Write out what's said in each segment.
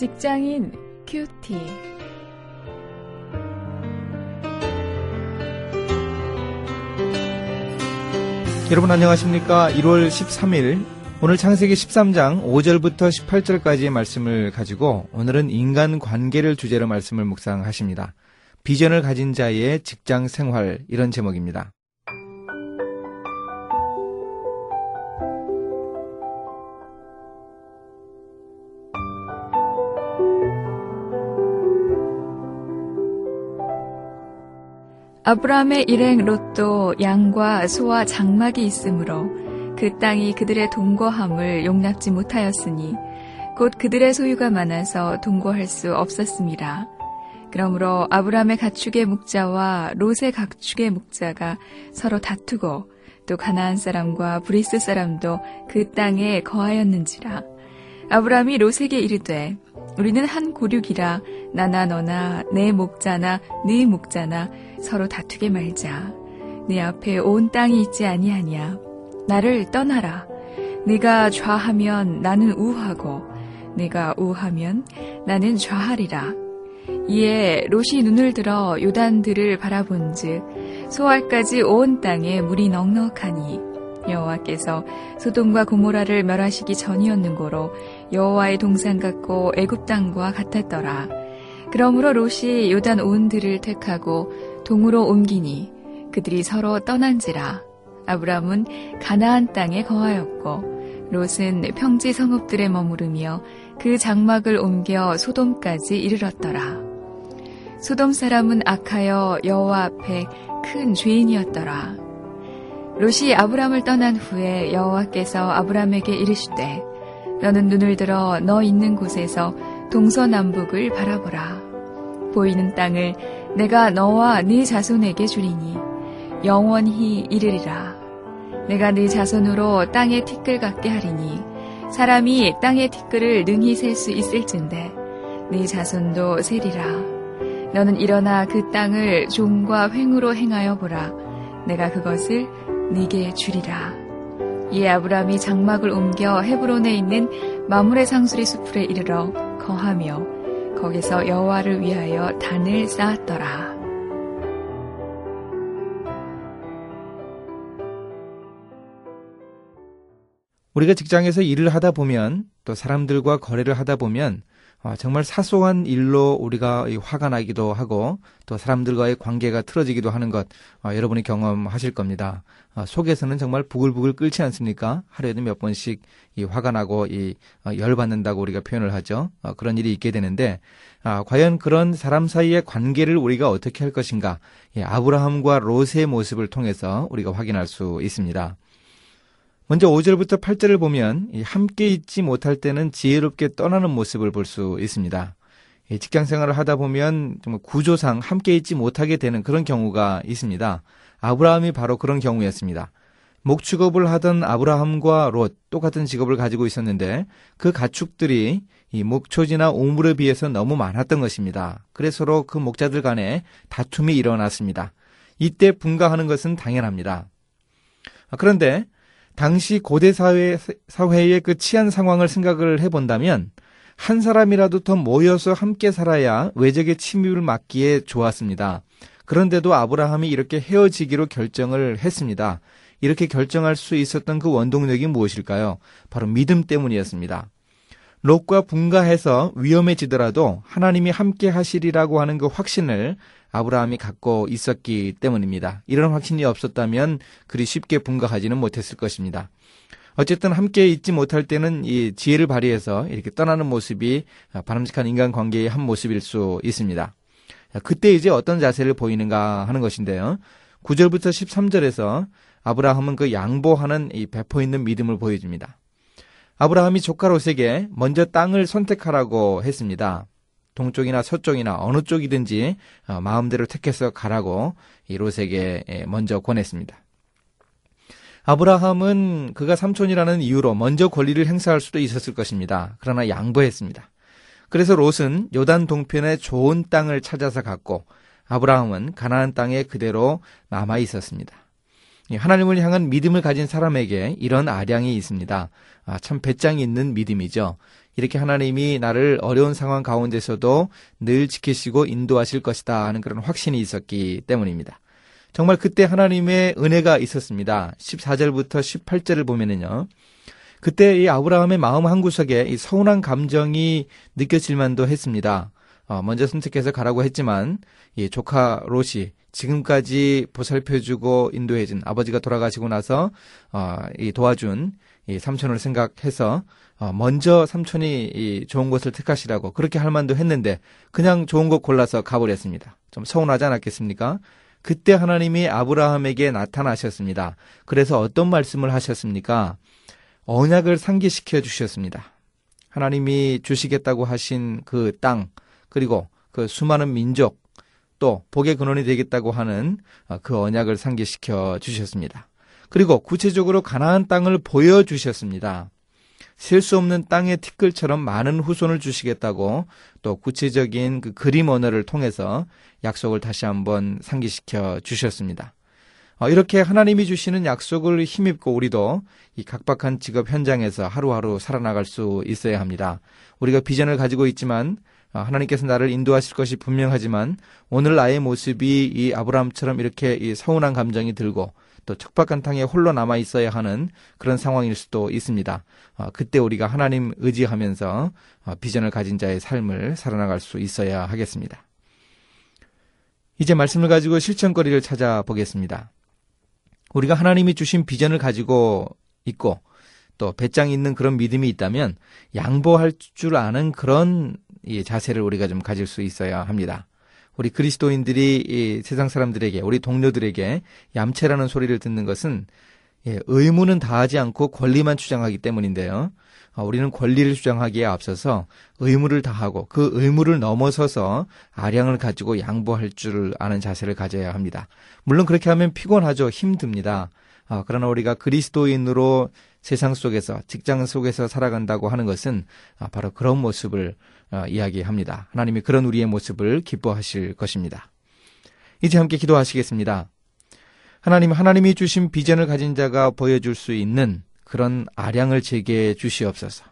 직장인 큐티. 여러분 안녕하십니까? 1월 13일 오늘 창세기 13장 5절부터 18절까지의 말씀을 가지고 오늘은 인간 관계를 주제로 말씀을 묵상하십니다. 비전을 가진 자의 직장 생활 이런 제목입니다. 아브라함의 일행 롯도 양과 소와 장막이 있으므로 그 땅이 그들의 동거함을 용납지 못하였으니 곧 그들의 소유가 많아서 동거할 수 없었습니다. 그러므로 아브라함의 가축의 목자와 롯의 가축의 목자가 서로 다투고 또 가나안 사람과 브리스 사람도 그 땅에 거하였는지라 아브라함이 롯에게 이르되 우리는 한 골육이라 나나 너나 내 목자나 네 목자나 서로 다투게 말자. 네 앞에 온 땅이 있지 아니하냐. 나를 떠나라. 네가 좌하면 나는 우하고 네가 우하면 나는 좌하리라. 이에 롯이 눈을 들어 요단들을 바라본즉 소알까지 온 땅에 물이 넉넉하니 여호와께서 소돔과 고모라를 멸하시기 전이었는고로 여호와의 동산 같고 애굽 땅과 같았더라. 그러므로 롯이 요단 온들을 택하고 동으로 옮기니 그들이 서로 떠난지라. 아브람은 가나안 땅에 거하였고 롯은 평지 성읍들에 머무르며 그 장막을 옮겨 소돔까지 이르렀더라. 소돔 사람은 악하여 여호와 앞에 큰 죄인이었더라. 롯이 아브람을 떠난 후에 여호와께서 아브람에게 이르시되 너는 눈을 들어 너 있는 곳에서 동서남북을 바라보라. 보이는 땅을 내가 너와 네 자손에게 주리니 영원히 이르리라. 내가 네 자손으로 땅의 티끌 같게 하리니 사람이 땅의 티끌을 능히 셀 수 있을진데 네 자손도 세리라. 너는 일어나 그 땅을 종과 횡으로 행하여 보라. 내가 그것을 네게 주리라. 이에 아브람이 장막을 옮겨 헤브론에 있는 마물의 상수리 숲에 이르러 거하며 거기서 여호와를 위하여 단을 쌓았더라. 우리가 직장에서 일을 하다 보면 또 사람들과 거래를 하다 보면 아, 정말 사소한 일로 우리가 화가 나기도 하고 또 사람들과의 관계가 틀어지기도 하는 것 아, 여러분이 경험하실 겁니다. 아, 속에서는 정말 부글부글 끓지 않습니까? 하루에도 몇 번씩 이 화가 나고 이 열받는다고 우리가 표현을 하죠. 그런 일이 있게 되는데 과연 그런 사람 사이의 관계를 우리가 어떻게 할 것인가? 아브라함과 롯의 모습을 통해서 우리가 확인할 수 있습니다. 먼저 5절부터 8절을 보면 함께 있지 못할 때는 지혜롭게 떠나는 모습을 볼 수 있습니다. 직장 생활을 하다 보면 정말 구조상 함께 있지 못하게 되는 그런 경우가 있습니다. 아브라함이 바로 그런 경우였습니다. 목축업을 하던 아브라함과 롯 똑같은 직업을 가지고 있었는데 그 가축들이 이 목초지나 오물에 비해서 너무 많았던 것입니다. 그래서 서로 그 목자들 간에 다툼이 일어났습니다. 이때 분가하는 것은 당연합니다. 그런데 당시 고대 사회, 사회의 그 치안 상황을 생각을 해본다면 한 사람이라도 더 모여서 함께 살아야 외적의 침입을 막기에 좋았습니다. 그런데도 아브라함이 이렇게 헤어지기로 결정을 했습니다. 이렇게 결정할 수 있었던 그 원동력이 무엇일까요? 바로 믿음 때문이었습니다. 롯과 분가해서 위험해지더라도 하나님이 함께 하시리라고 하는 그 확신을 아브라함이 갖고 있었기 때문입니다. 이런 확신이 없었다면 그리 쉽게 분가하지는 못했을 것입니다. 어쨌든 함께 있지 못할 때는 이 지혜를 발휘해서 이렇게 떠나는 모습이 바람직한 인간관계의 한 모습일 수 있습니다. 그때 이제 어떤 자세를 보이는가 하는 것인데요. 9절부터 13절에서 아브라함은 그 양보하는 이 배포 있는 믿음을 보여줍니다. 아브라함이 조카 롯에게 먼저 땅을 선택하라고 했습니다. 동쪽이나 서쪽이나 어느 쪽이든지 어, 마음대로 택해서 가라고 이 롯에게 예, 먼저 권했습니다. 아브라함은 그가 삼촌이라는 이유로 먼저 권리를 행사할 수도 있었을 것입니다. 그러나 양보했습니다. 그래서 롯은 요단 동편의 좋은 땅을 찾아서 갔고 아브라함은 가나안 땅에 그대로 남아 있었습니다. 하나님을 향한 믿음을 가진 사람에게 이런 아량이 있습니다. 아, 참 배짱이 있는 믿음이죠. 이렇게 하나님이 나를 어려운 상황 가운데서도 늘 지키시고 인도하실 것이다 하는 그런 확신이 있었기 때문입니다. 정말 그때 하나님의 은혜가 있었습니다. 14절부터 18절을 보면은요. 그때 이 아브라함의 마음 한구석에 이 서운한 감정이 느껴질 만도 했습니다. 어, 먼저 선택해서 가라고 했지만 이 조카 롯이 지금까지 보살펴주고 인도해준 아버지가 돌아가시고 나서 어, 이 도와준 이 삼촌을 생각해서 어, 먼저 삼촌이 이 좋은 곳을 택하시라고 그렇게 할 만도 했는데 그냥 좋은 곳 골라서 가버렸습니다. 좀 서운하지 않았겠습니까? 그때 하나님이 아브라함에게 나타나셨습니다. 그래서 어떤 말씀을 하셨습니까? 언약을 상기시켜 주셨습니다. 하나님이 주시겠다고 하신 그 땅, 그리고 그 수많은 민족, 또 복의 근원이 되겠다고 하는 어, 그 언약을 상기시켜 주셨습니다. 그리고 구체적으로 가나안 땅을 보여 주셨습니다. 셀 수 없는 땅의 티끌처럼 많은 후손을 주시겠다고 또 구체적인 그 그림 언어를 통해서 약속을 다시 한번 상기시켜 주셨습니다. 어, 이렇게 하나님이 주시는 약속을 힘입고 우리도 이 각박한 직업 현장에서 하루하루 살아나갈 수 있어야 합니다. 우리가 비전을 가지고 있지만 어, 하나님께서 나를 인도하실 것이 분명하지만 오늘 나의 모습이 이 아브라함처럼 이렇게 이 서운한 감정이 들고 또 척박한 땅에 홀로 남아 있어야 하는 그런 상황일 수도 있습니다. 어, 그때 우리가 하나님 의지하면서 어, 비전을 가진 자의 삶을 살아나갈 수 있어야 하겠습니다. 이제 말씀을 가지고 실천거리를 찾아보겠습니다. 우리가 하나님이 주신 비전을 가지고 있고 또 배짱 있는 그런 믿음이 있다면 양보할 줄 아는 그런 자세를 우리가 좀 가질 수 있어야 합니다. 우리 그리스도인들이 세상 사람들에게 우리 동료들에게 얌체라는 소리를 듣는 것은 예, 의무는 다하지 않고 권리만 주장하기 때문인데요. 어, 우리는 권리를 주장하기에 앞서서 의무를 다하고 그 의무를 넘어서서 아량을 가지고 양보할 줄 아는 자세를 가져야 합니다. 물론 그렇게 하면 피곤하죠. 힘듭니다. 어, 그러나 우리가 그리스도인으로 세상 속에서 직장 속에서 살아간다고 하는 것은 아, 바로 그런 모습을 어, 이야기합니다. 하나님이 그런 우리의 모습을 기뻐하실 것입니다. 이제 함께 기도하시겠습니다. 하나님, 하나님이 주신 비전을 가진 자가 보여줄 수 있는 그런 아량을 제게 주시옵소서.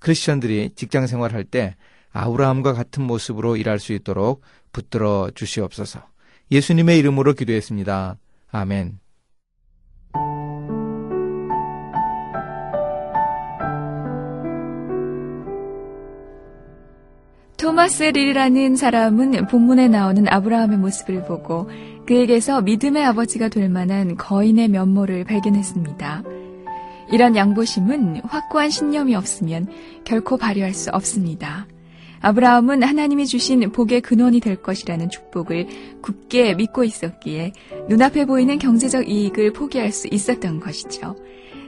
크리스천들이 직장 생활할 때 아브라함과 같은 모습으로 일할 수 있도록 붙들어 주시옵소서. 예수님의 이름으로 기도했습니다. 아멘. 토마스 릴이라는 사람은 본문에 나오는 아브라함의 모습을 보고 그에게서 믿음의 아버지가 될 만한 거인의 면모를 발견했습니다. 이런 양보심은 확고한 신념이 없으면 결코 발휘할 수 없습니다. 아브라함은 하나님이 주신 복의 근원이 될 것이라는 축복을 굳게 믿고 있었기에 눈앞에 보이는 경제적 이익을 포기할 수 있었던 것이죠.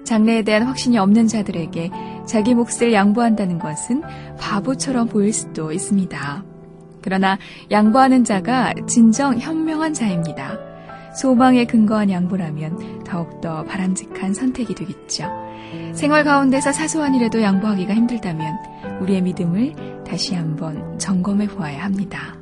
장래에 대한 확신이 없는 자들에게 자기 몫을 양보한다는 것은 바보처럼 보일 수도 있습니다. 그러나 양보하는 자가 진정 현명한 자입니다. 소망에 근거한 양보라면 더욱더 바람직한 선택이 되겠죠. 생활 가운데서 사소한 일에도 양보하기가 힘들다면 우리의 믿음을 다시 한번 점검해 보아야 합니다.